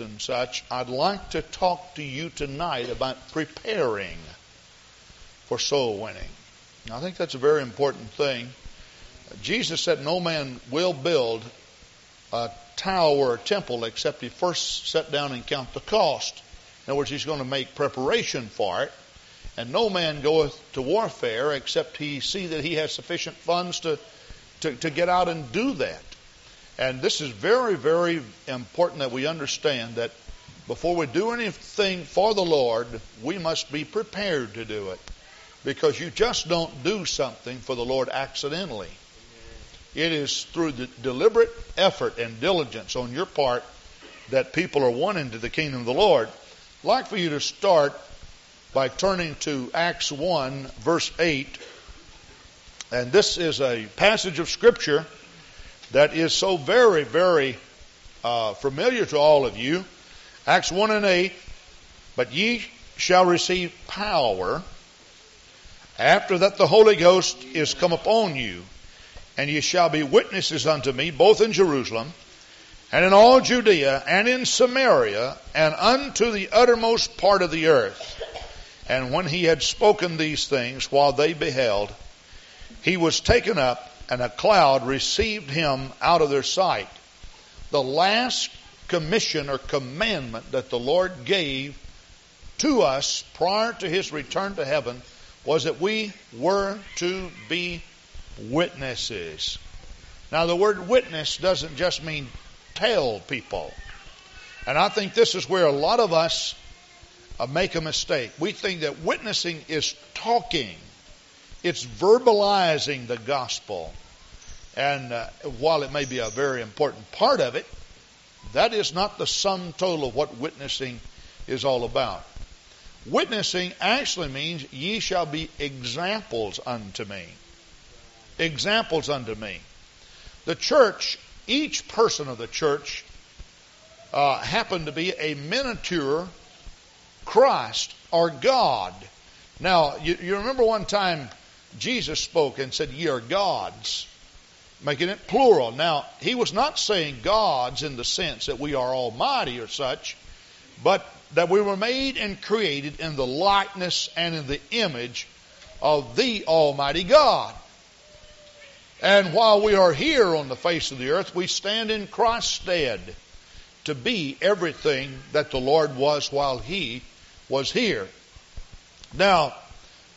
and such, I'd like to talk to you tonight about preparing for soul winning. I think that's a very important thing. Jesus said no man will build a tower or a temple except he first sit down and count the cost. In other words, he's going to make preparation for it. And no man goeth to warfare except he see that he has sufficient funds to, to, to get out and do that. And this is very, very important that we understand that before we do anything for the Lord, we must be prepared to do it. Because you just don't do something for the Lord accidentally. It is through the deliberate effort and diligence on your part that people are won into the kingdom of the Lord. I'd like for you to start by turning to Acts 1, verse 8. And this is a passage of Scripture that is so very, very uh, familiar to all of you. Acts 1 and 8. But ye shall receive power after that the Holy Ghost is come upon you and ye shall be witnesses unto me both in Jerusalem and in all Judea and in Samaria and unto the uttermost part of the earth. And when he had spoken these things while they beheld, he was taken up and a cloud received him out of their sight. The last commission or commandment that the Lord gave to us prior to his return to heaven was that we were to be witnesses. Now, the word witness doesn't just mean tell people. And I think this is where a lot of us uh, make a mistake. We think that witnessing is talking, it's verbalizing the gospel. And uh, while it may be a very important part of it, that is not the sum total of what witnessing is all about. Witnessing actually means ye shall be examples unto me examples unto me. The church, each person of the church, uh, happened to be a miniature Christ or God. Now, you, you remember one time Jesus spoke and said, Ye are gods, making it plural. Now, he was not saying gods in the sense that we are almighty or such, but that we were made and created in the likeness and in the image of the Almighty God. And while we are here on the face of the earth, we stand in Christ's stead to be everything that the Lord was while He was here. Now,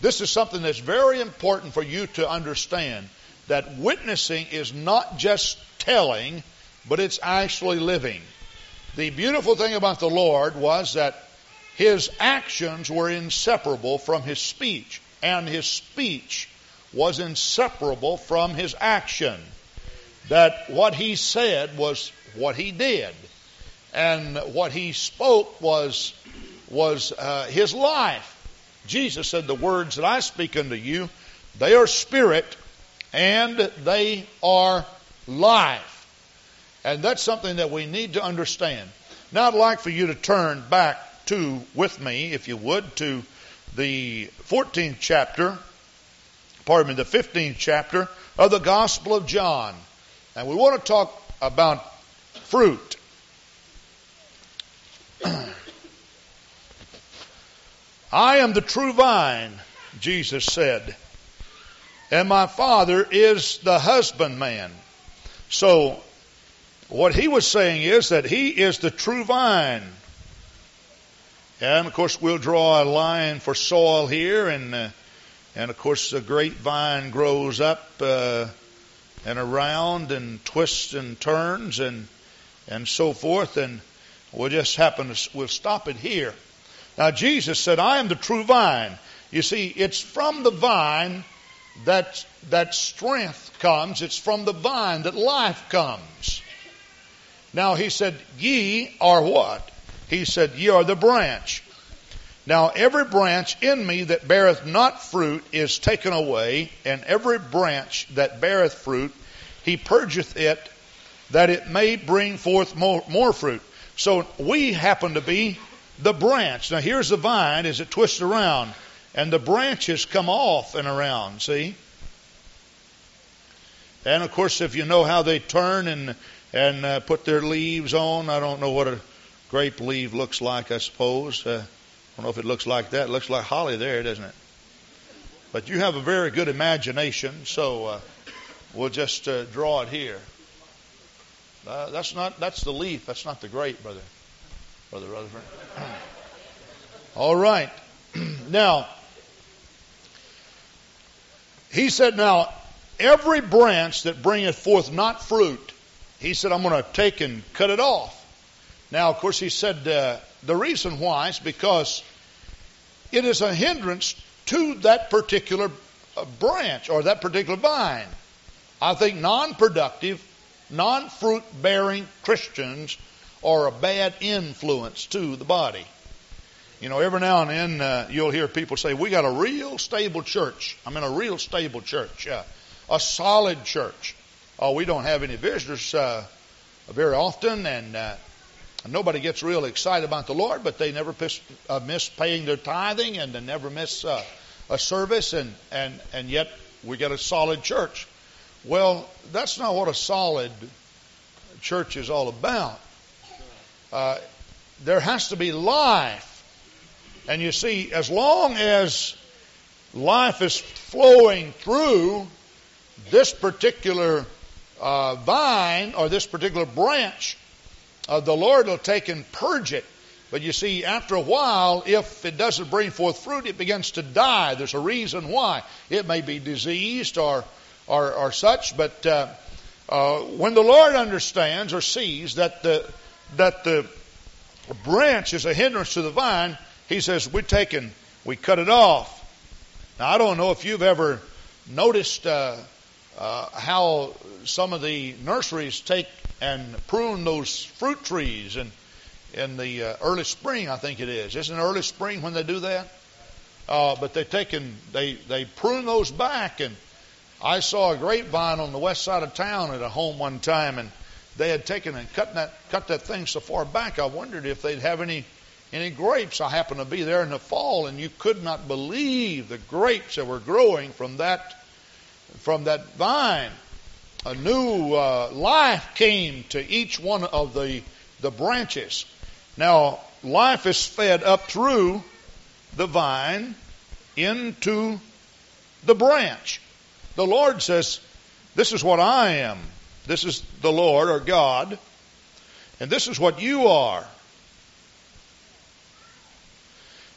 this is something that's very important for you to understand that witnessing is not just telling, but it's actually living. The beautiful thing about the Lord was that His actions were inseparable from His speech, and His speech was inseparable from his action. That what he said was what he did, and what he spoke was was uh, his life. Jesus said, "The words that I speak unto you, they are spirit, and they are life." And that's something that we need to understand. Now, I'd like for you to turn back to with me, if you would, to the 14th chapter pardon me, the 15th chapter of the Gospel of John. And we want to talk about fruit. I am the true vine, Jesus said, and my Father is the husbandman. So, what he was saying is that he is the true vine. And of course, we'll draw a line for soil here, and uh, and of course, the grapevine grows up uh, and around and twists and turns and and so forth. And we'll just happen to we'll stop it here. Now, Jesus said, "I am the true vine." You see, it's from the vine that that strength comes. It's from the vine that life comes. Now, he said, "Ye are what?" He said, "Ye are the branch." Now every branch in me that beareth not fruit is taken away, and every branch that beareth fruit, he purgeth it, that it may bring forth more, more fruit. So we happen to be the branch. Now here's the vine as it twists around, and the branches come off and around, see? And of course, if you know how they turn and and uh, put their leaves on, I don't know what a grape leaf looks like, I suppose. Uh, I don't know if it looks like that. It looks like holly there, doesn't it? But you have a very good imagination, so uh, we'll just uh, draw it here. Uh, that's not that's the leaf. That's not the grape, brother. Brother Rutherford. All right. now, he said, Now, every branch that bringeth forth not fruit, he said, I'm going to take and cut it off. Now, of course, he said uh, the reason why is because it is a hindrance to that particular uh, branch or that particular vine. I think non productive, non fruit bearing Christians are a bad influence to the body. You know, every now and then uh, you'll hear people say, We got a real stable church. I'm in a real stable church, uh, a solid church. Oh, we don't have any visitors uh, very often, and uh, nobody gets real excited about the Lord, but they never miss, uh, miss paying their tithing and they never miss uh, a service, and, and, and yet we get a solid church. Well, that's not what a solid church is all about. Uh, there has to be life. And you see, as long as life is flowing through this particular uh, vine or this particular branch, uh, the Lord will take and purge it. But you see, after a while, if it doesn't bring forth fruit, it begins to die. There's a reason why. It may be diseased or, or, or such, but uh, uh, when the Lord understands or sees that the, that the branch is a hindrance to the vine, He says, we take and we cut it off. Now, I don't know if you've ever noticed uh, uh, how some of the nurseries take and prune those fruit trees and in the uh, early spring, I think it is. Isn't it early spring when they do that? Uh, but they take and they they prune those back, and I saw a grapevine on the west side of town at a home one time, and they had taken and cut that cut that thing so far back. I wondered if they'd have any any grapes. I happened to be there in the fall, and you could not believe the grapes that were growing from that from that vine a new uh, life came to each one of the, the branches. Now, life is fed up through the vine into the branch. The Lord says, This is what I am. This is the Lord or God. And this is what you are.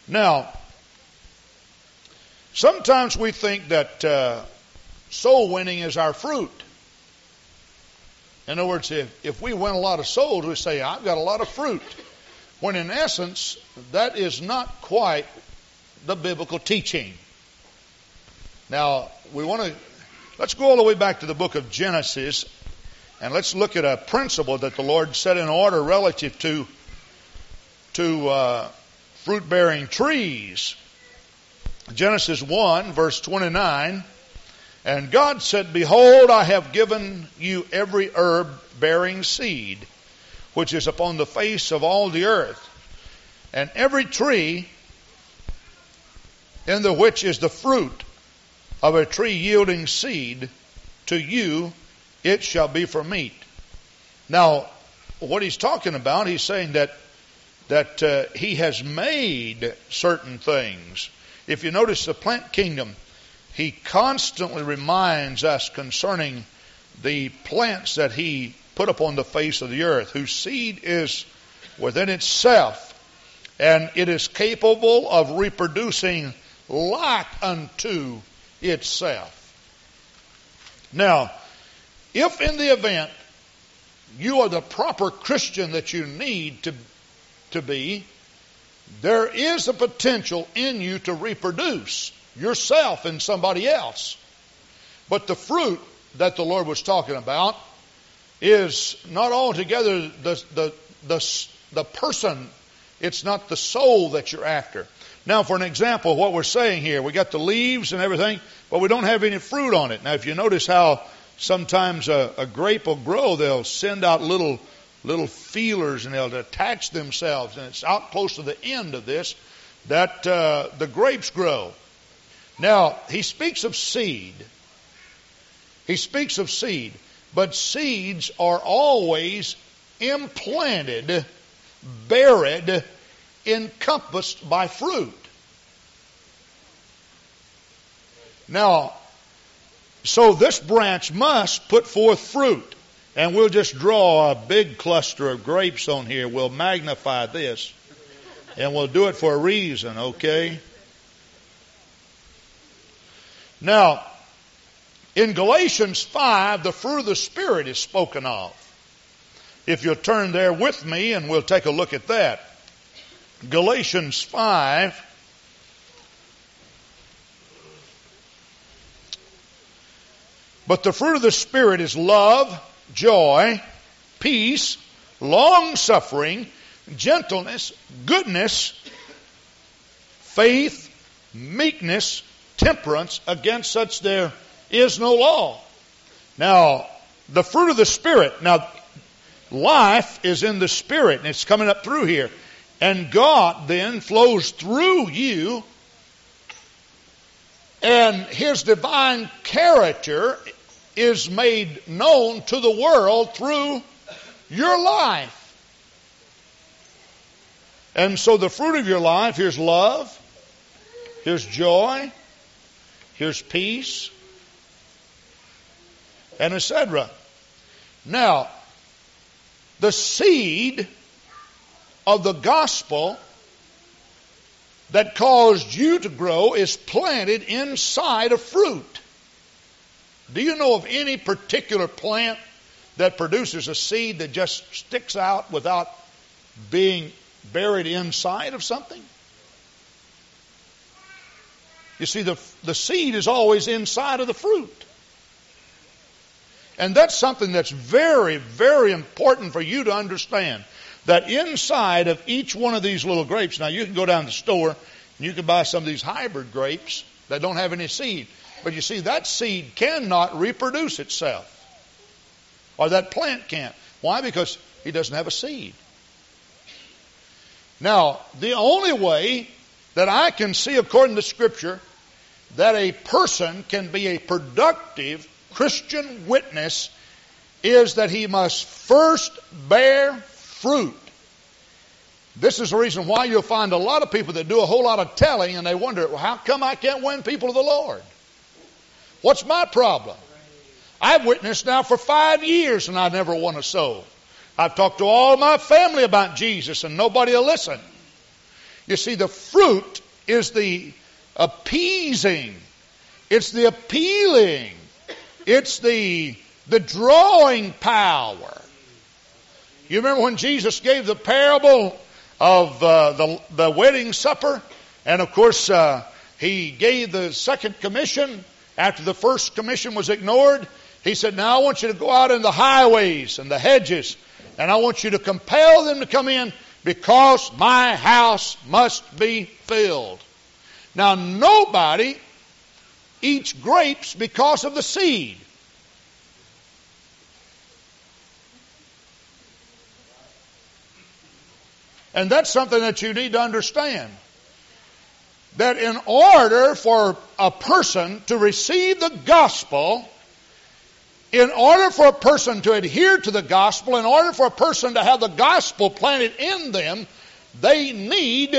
Now, sometimes we think that uh, soul winning is our fruit. In other words, if, if we win a lot of souls, we say, I've got a lot of fruit. When in essence, that is not quite the biblical teaching. Now, we want to, let's go all the way back to the book of Genesis and let's look at a principle that the Lord set in order relative to, to uh, fruit bearing trees. Genesis 1, verse 29 and God said, Behold, I have given you every herb bearing seed, which is upon the face of all the earth, and every tree in the which is the fruit of a tree yielding seed, to you it shall be for meat. Now, what he's talking about, he's saying that that uh, he has made certain things. If you notice the plant kingdom, he constantly reminds us concerning the plants that he put upon the face of the earth, whose seed is within itself, and it is capable of reproducing like unto itself. Now, if in the event you are the proper Christian that you need to, to be, there is a potential in you to reproduce yourself and somebody else. But the fruit that the Lord was talking about is not altogether the, the, the, the person, it's not the soul that you're after. Now, for an example, what we're saying here, we got the leaves and everything, but we don't have any fruit on it. Now, if you notice how sometimes a, a grape will grow, they'll send out little little feelers and they'll attach themselves, and it's out close to the end of this that uh, the grapes grow. Now, he speaks of seed. He speaks of seed. But seeds are always implanted buried, encompassed by fruit. Now, so this branch must put forth fruit. And we'll just draw a big cluster of grapes on here. We'll magnify this. And we'll do it for a reason, okay? Now, in Galatians 5, the fruit of the Spirit is spoken of. If you'll turn there with me and we'll take a look at that. Galatians 5. But the fruit of the Spirit is love, joy, peace, long suffering, gentleness, goodness, faith, meekness, temperance. Against such there is no law. Now, the fruit of the Spirit. Now, life is in the Spirit, and it's coming up through here. And God then flows through you, and His divine character is made known to the world through your life. And so the fruit of your life here's love, here's joy, here's peace, and etc. Now, the seed of the gospel that caused you to grow is planted inside a fruit. Do you know of any particular plant that produces a seed that just sticks out without being buried inside of something? You see, the, the seed is always inside of the fruit. And that's something that's very, very important for you to understand. That inside of each one of these little grapes, now you can go down to the store and you can buy some of these hybrid grapes that don't have any seed. But you see, that seed cannot reproduce itself. Or that plant can't. Why? Because he doesn't have a seed. Now, the only way that I can see, according to Scripture, that a person can be a productive Christian witness is that he must first bear fruit. This is the reason why you'll find a lot of people that do a whole lot of telling and they wonder, well, how come I can't win people to the Lord? What's my problem? I've witnessed now for five years and I never won a soul. I've talked to all my family about Jesus and nobody will listen. You see, the fruit is the appeasing, it's the appealing, it's the, the drawing power. You remember when Jesus gave the parable of uh, the, the wedding supper? And of course, uh, he gave the second commission after the first commission was ignored. He said, Now I want you to go out in the highways and the hedges, and I want you to compel them to come in because my house must be filled. Now, nobody eats grapes because of the seed. And that's something that you need to understand. That in order for a person to receive the gospel, in order for a person to adhere to the gospel, in order for a person to have the gospel planted in them, they need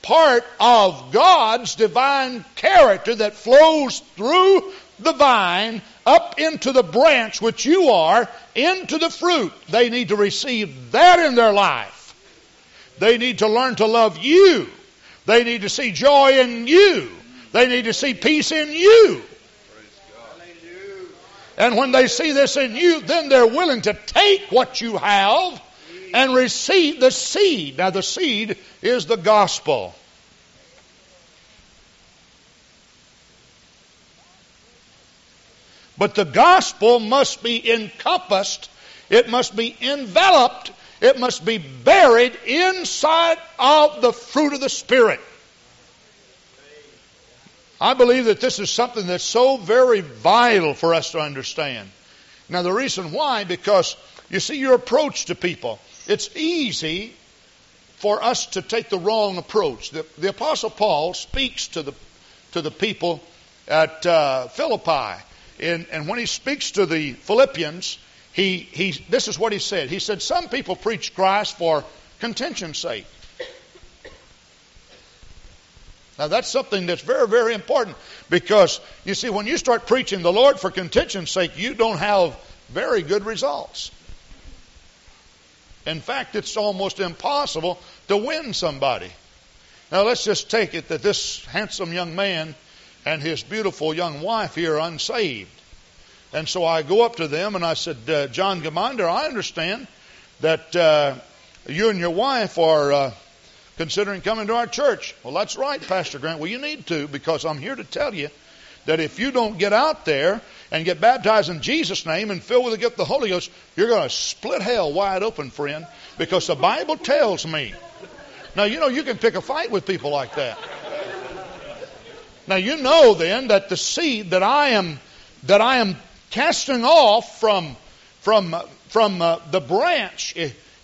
part of God's divine character that flows through the vine up into the branch which you are, into the fruit. They need to receive that in their life. They need to learn to love you. They need to see joy in you. They need to see peace in you. And when they see this in you, then they're willing to take what you have and receive the seed. Now, the seed is the gospel. But the gospel must be encompassed, it must be enveloped, it must be buried inside of the fruit of the Spirit. I believe that this is something that's so very vital for us to understand. Now, the reason why, because you see, your approach to people, it's easy for us to take the wrong approach. The, the Apostle Paul speaks to the, to the people at uh, Philippi. And, and when he speaks to the Philippians, he, he, this is what he said. He said, Some people preach Christ for contention's sake. Now that's something that's very, very important because you see, when you start preaching the Lord for contention's sake, you don't have very good results. In fact, it's almost impossible to win somebody. Now let's just take it that this handsome young man and his beautiful young wife here are unsaved. And so I go up to them and I said, uh, John Gamander, I understand that uh, you and your wife are uh, considering coming to our church. Well, that's right, Pastor Grant. Well, you need to because I'm here to tell you that if you don't get out there and get baptized in Jesus' name and filled with the gift of the Holy Ghost, you're going to split hell wide open, friend, because the Bible tells me. Now, you know, you can pick a fight with people like that. Now, you know then that the seed that I am, that I am casting off from, from, from uh, the branch,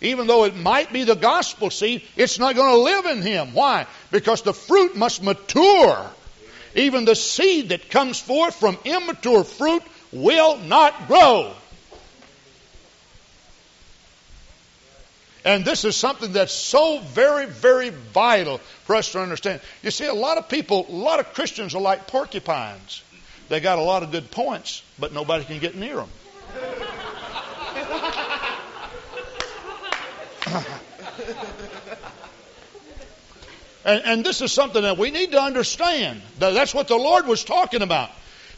even though it might be the gospel seed, it's not going to live in him. Why? Because the fruit must mature. Even the seed that comes forth from immature fruit will not grow. And this is something that's so very, very vital for us to understand. You see, a lot of people, a lot of Christians are like porcupines. They got a lot of good points, but nobody can get near them. and, and this is something that we need to understand. That's what the Lord was talking about.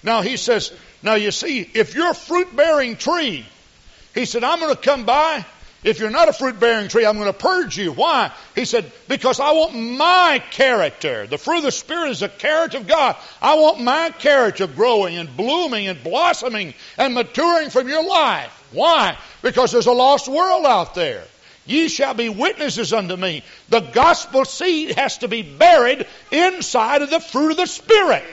Now he says, now you see, if you're a fruit bearing tree, he said, I'm going to come by. If you're not a fruit bearing tree, I'm going to purge you. Why? He said, because I want my character. The fruit of the Spirit is the character of God. I want my character growing and blooming and blossoming and maturing from your life. Why? Because there's a lost world out there. Ye shall be witnesses unto me. The gospel seed has to be buried inside of the fruit of the Spirit.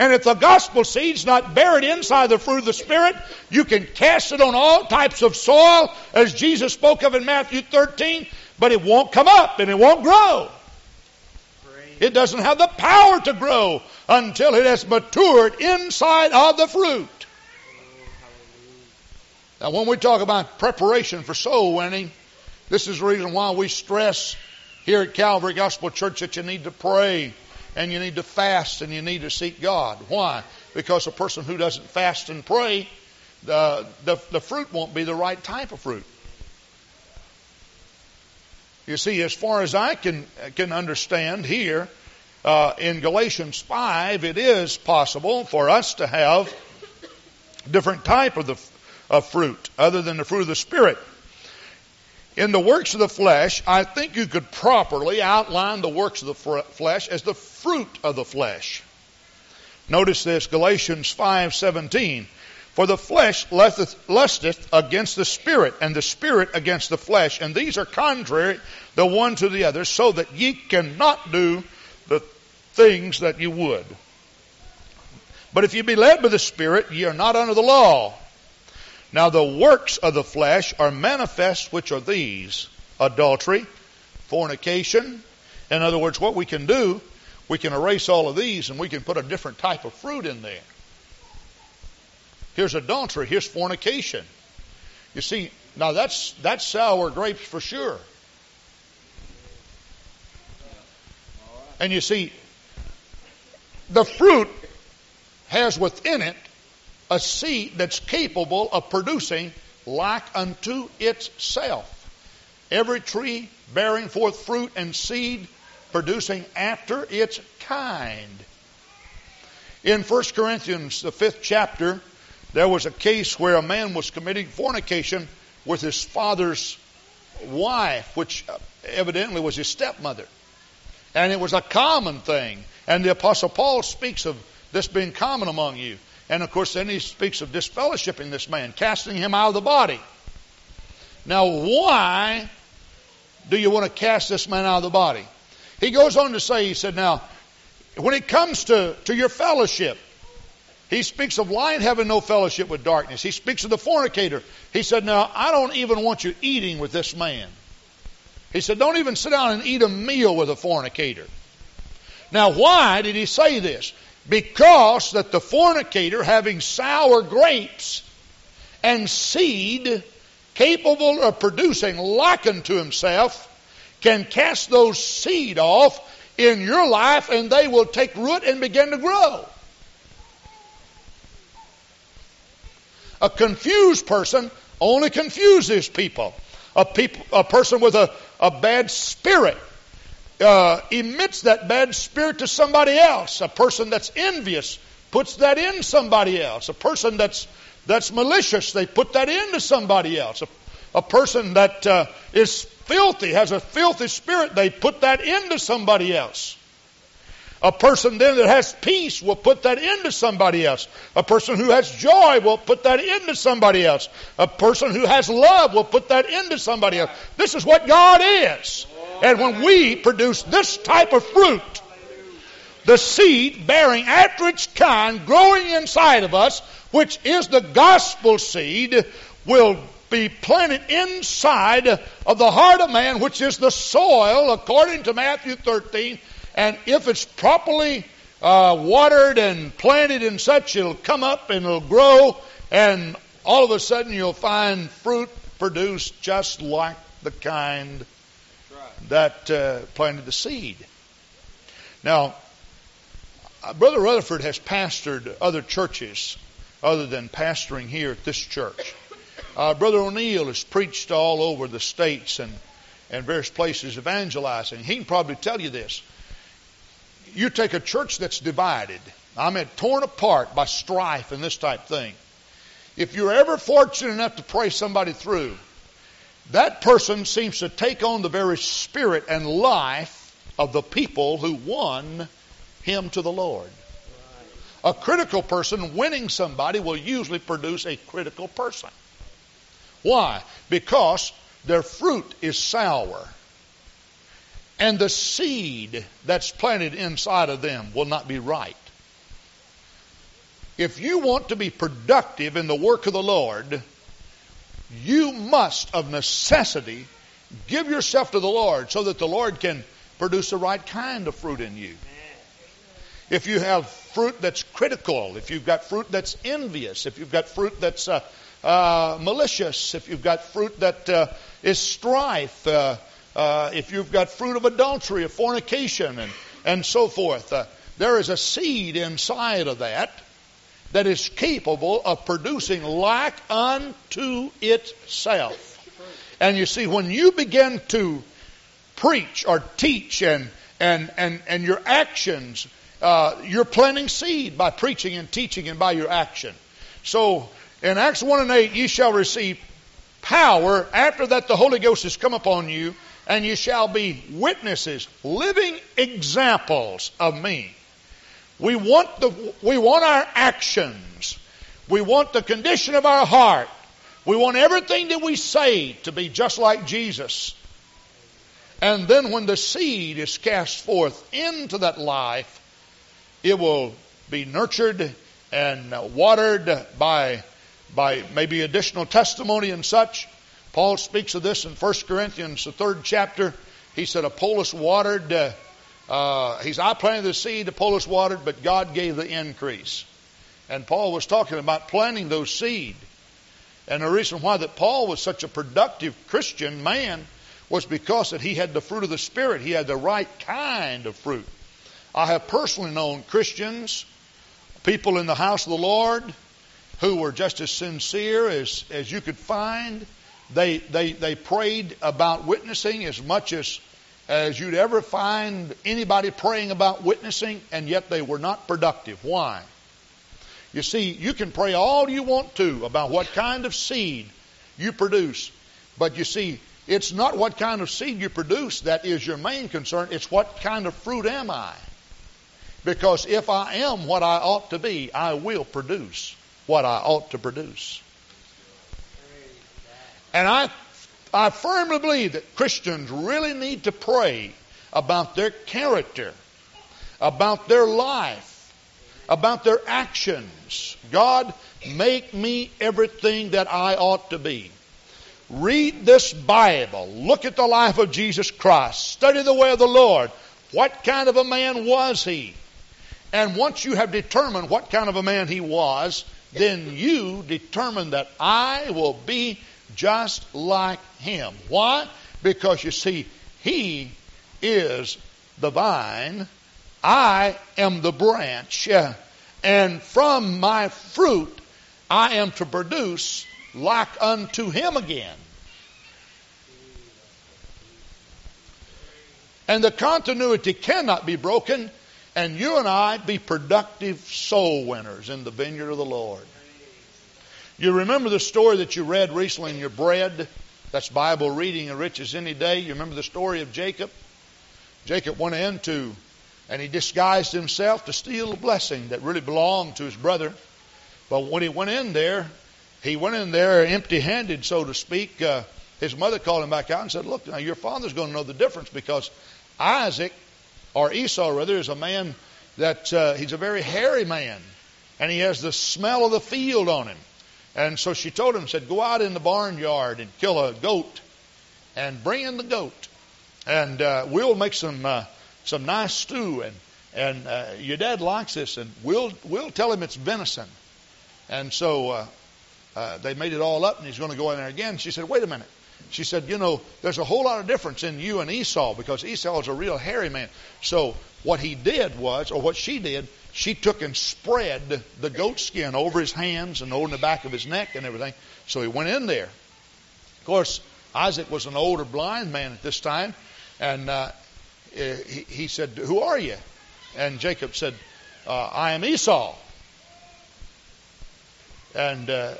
And if the gospel seed's not buried inside the fruit of the Spirit, you can cast it on all types of soil, as Jesus spoke of in Matthew 13, but it won't come up and it won't grow. It doesn't have the power to grow until it has matured inside of the fruit. Now, when we talk about preparation for soul winning, this is the reason why we stress here at Calvary Gospel Church that you need to pray and you need to fast and you need to seek God. Why? Because a person who doesn't fast and pray, the, the, the fruit won't be the right type of fruit. You see, as far as I can, can understand here, uh, in Galatians 5, it is possible for us to have different type of the of fruit other than the fruit of the Spirit. In the works of the flesh, I think you could properly outline the works of the flesh as the fruit of the flesh. Notice this, Galatians 5:17. For the flesh lusteth against the spirit, and the spirit against the flesh, and these are contrary the one to the other, so that ye cannot do the things that you would. But if ye be led by the Spirit, ye are not under the law. Now the works of the flesh are manifest, which are these adultery, fornication. In other words, what we can do, we can erase all of these and we can put a different type of fruit in there. Here's adultery, here's fornication. You see, now that's that's sour grapes for sure. And you see, the fruit has within it a seed that's capable of producing like unto itself. Every tree bearing forth fruit and seed producing after its kind. In 1 Corinthians, the fifth chapter, there was a case where a man was committing fornication with his father's wife, which uh, evidently was his stepmother. And it was a common thing. And the Apostle Paul speaks of this being common among you. And of course, then he speaks of disfellowshipping this man, casting him out of the body. Now, why do you want to cast this man out of the body? He goes on to say, he said, now, when it comes to, to your fellowship, he speaks of light having no fellowship with darkness. He speaks of the fornicator. He said, now, I don't even want you eating with this man. He said, don't even sit down and eat a meal with a fornicator. Now, why did he say this? Because that the fornicator, having sour grapes and seed, capable of producing like unto himself can cast those seed off in your life and they will take root and begin to grow. A confused person only confuses people. A, people, a person with a, a bad spirit uh, emits that bad spirit to somebody else. A person that's envious puts that in somebody else. A person that's that's malicious, they put that into somebody else. A, a person that uh, is filthy, has a filthy spirit, they put that into somebody else. A person then that has peace will put that into somebody else. A person who has joy will put that into somebody else. A person who has love will put that into somebody else. This is what God is. And when we produce this type of fruit, the seed bearing after its kind, growing inside of us, which is the gospel seed, will be planted inside of the heart of man, which is the soil, according to Matthew 13, and if it's properly uh, watered and planted and such, it'll come up and it'll grow, and all of a sudden you'll find fruit produced just like the kind that uh, planted the seed. Now, uh, Brother Rutherford has pastored other churches other than pastoring here at this church. Uh, Brother O'Neill has preached all over the states and, and various places evangelizing. He can probably tell you this you take a church that's divided, I mean torn apart by strife and this type thing. If you're ever fortunate enough to pray somebody through, that person seems to take on the very spirit and life of the people who won him to the Lord. A critical person winning somebody will usually produce a critical person. Why? Because their fruit is sour and the seed that's planted inside of them will not be right. If you want to be productive in the work of the Lord, you must, of necessity, give yourself to the Lord so that the Lord can produce the right kind of fruit in you. If you have fruit that's critical, if you've got fruit that's envious, if you've got fruit that's uh, uh, malicious, if you've got fruit that uh, is strife, uh, uh, if you've got fruit of adultery, of fornication, and, and so forth, uh, there is a seed inside of that that is capable of producing like unto itself. And you see, when you begin to preach or teach and, and, and, and your actions, uh, you're planting seed by preaching and teaching and by your action. So in Acts 1 and 8, ye shall receive power after that the Holy Ghost has come upon you and you shall be witnesses, living examples of me. We want the, we want our actions. We want the condition of our heart. We want everything that we say to be just like Jesus. And then when the seed is cast forth into that life, it will be nurtured and watered by, by maybe additional testimony and such. Paul speaks of this in 1 Corinthians, the third chapter. He said, Apollos watered, uh, uh, he's, I planted the seed, Apollos watered, but God gave the increase. And Paul was talking about planting those seed. And the reason why that Paul was such a productive Christian man was because that he had the fruit of the Spirit. He had the right kind of fruit. I have personally known Christians, people in the house of the Lord, who were just as sincere as, as you could find they, they, they prayed about witnessing as much as, as you'd ever find anybody praying about witnessing, and yet they were not productive. Why? You see, you can pray all you want to about what kind of seed you produce, but you see, it's not what kind of seed you produce that is your main concern. It's what kind of fruit am I? Because if I am what I ought to be, I will produce what I ought to produce. And I, I firmly believe that Christians really need to pray about their character, about their life, about their actions. God, make me everything that I ought to be. Read this Bible. Look at the life of Jesus Christ. Study the way of the Lord. What kind of a man was he? And once you have determined what kind of a man he was, then you determine that I will be just like him. Why? Because you see, he is the vine, I am the branch, and from my fruit I am to produce like unto him again. And the continuity cannot be broken, and you and I be productive soul winners in the vineyard of the Lord. You remember the story that you read recently in your bread? That's Bible reading as rich as any day. You remember the story of Jacob? Jacob went into and he disguised himself to steal a blessing that really belonged to his brother. But when he went in there, he went in there empty handed, so to speak. Uh, his mother called him back out and said, Look, now your father's going to know the difference because Isaac, or Esau rather, is a man that uh, he's a very hairy man. And he has the smell of the field on him. And so she told him, said, Go out in the barnyard and kill a goat and bring in the goat and uh, we'll make some uh, some nice stew, and and uh, your dad likes this, and we'll we'll tell him it's venison. And so uh, uh, they made it all up, and he's going to go in there again. She said, "Wait a minute." She said, "You know, there's a whole lot of difference in you and Esau because Esau is a real hairy man. So what he did was, or what she did, she took and spread the goat skin over his hands and over the back of his neck and everything. So he went in there. Of course, Isaac was an older blind man at this time, and uh, he, he, said, Who are you? And Jacob said, uh, I am Esau. And uh,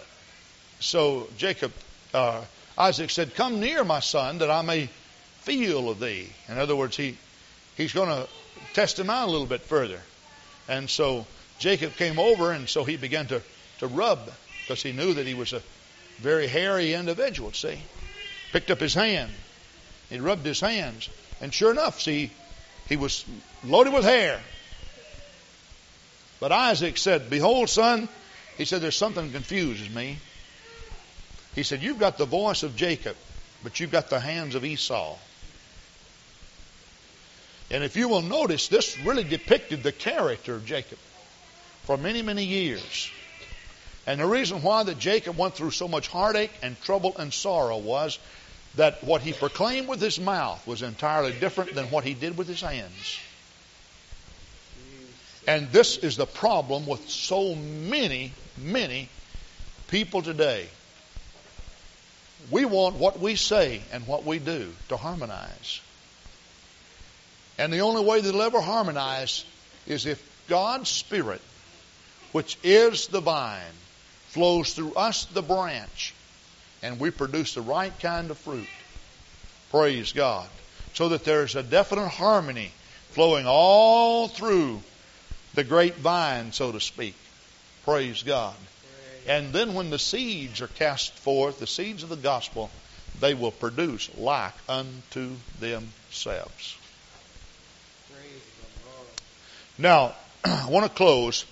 so Jacob, uh, Isaac said, Come near, my son, that I may feel of thee. In other words, he, he's going to test him out a little bit further. And so Jacob came over, and so he began to, to rub because he knew that he was a very hairy individual, see. Picked up his hand he rubbed his hands. And sure enough, see, he was loaded with hair. But Isaac said, Behold, son, he said, there's something confuses me. He said, You've got the voice of Jacob, but you've got the hands of Esau. And if you will notice, this really depicted the character of Jacob for many, many years. And the reason why that Jacob went through so much heartache and trouble and sorrow was that what he proclaimed with his mouth was entirely different than what he did with his hands. And this is the problem with so many, many people today. We want what we say and what we do to harmonize. And the only way they'll ever harmonize is if God's Spirit, which is the vine, flows through us, the branch, and we produce the right kind of fruit. Praise God. So that there's a definite harmony flowing all through the grapevine, so to speak. Praise God. And then when the seeds are cast forth, the seeds of the gospel, they will produce like unto themselves. Now, I want to close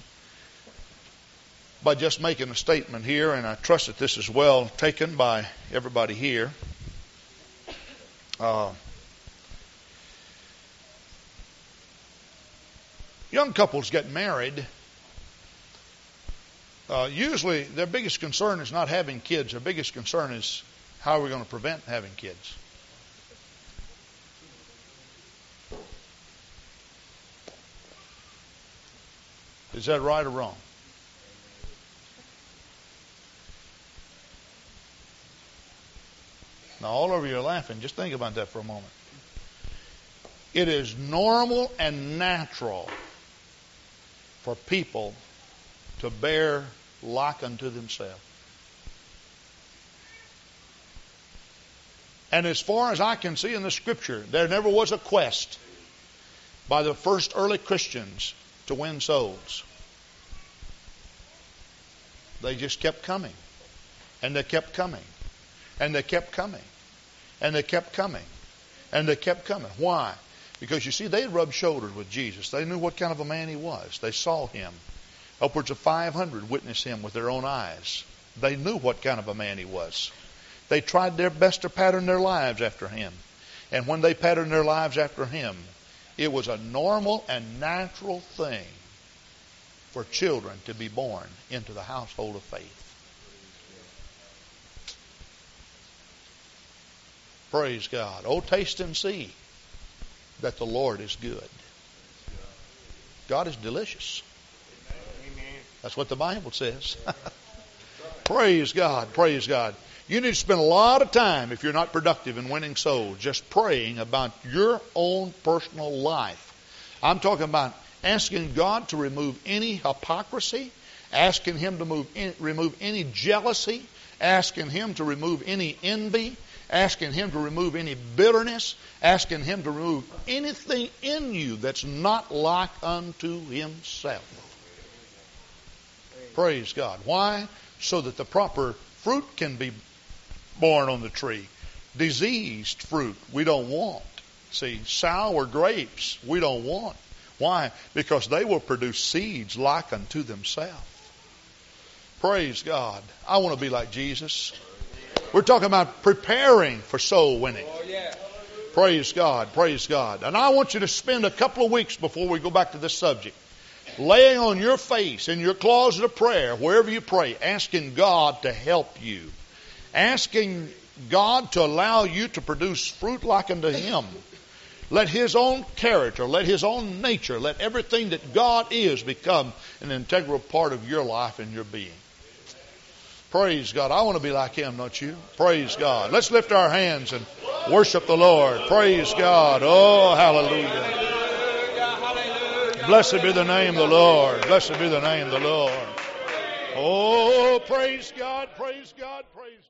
by just making a statement here, and I trust that this is well taken by everybody here. Uh, young couples get married. Uh, usually, their biggest concern is not having kids. Their biggest concern is how are we going to prevent having kids. Is that right or wrong? Now, all over you are laughing. Just think about that for a moment. It is normal and natural for people to bear like unto themselves. And as far as I can see in the scripture, there never was a quest by the first early Christians to win souls. They just kept coming. And they kept coming. And they kept coming. And they kept coming. And they kept coming. Why? Because you see, they rubbed shoulders with Jesus. They knew what kind of a man he was. They saw him. Upwards of 500 witnessed him with their own eyes. They knew what kind of a man he was. They tried their best to pattern their lives after him. And when they patterned their lives after him, it was a normal and natural thing for children to be born into the household of faith. Praise God. Oh, taste and see that the Lord is good. God is delicious. That's what the Bible says. praise God. Praise God. You need to spend a lot of time, if you're not productive in winning souls, just praying about your own personal life. I'm talking about asking God to remove any hypocrisy, asking Him to in, remove any jealousy, asking Him to remove any envy, asking Him to remove any bitterness, asking Him to remove anything in you that's not like unto Himself. Praise God. Why? So that the proper fruit can be borne on the tree. Diseased fruit we don't want. See, sour grapes we don't want. Why? Because they will produce seeds like unto themselves. Praise God. I want to be like Jesus. We're talking about preparing for soul winning. Oh, yeah. Praise God. Praise God. And I want you to spend a couple of weeks before we go back to this subject laying on your face in your closet of prayer, wherever you pray, asking God to help you. Asking God to allow you to produce fruit like unto Him. Let His own character, let His own nature, let everything that God is become an integral part of your life and your being. Praise God. I want to be like Him, don't you? Praise God. Let's lift our hands and worship the Lord. Praise God. Oh, hallelujah. Blessed be the name of the Lord. Blessed be the name of the Lord. Oh, praise God, praise God, praise God.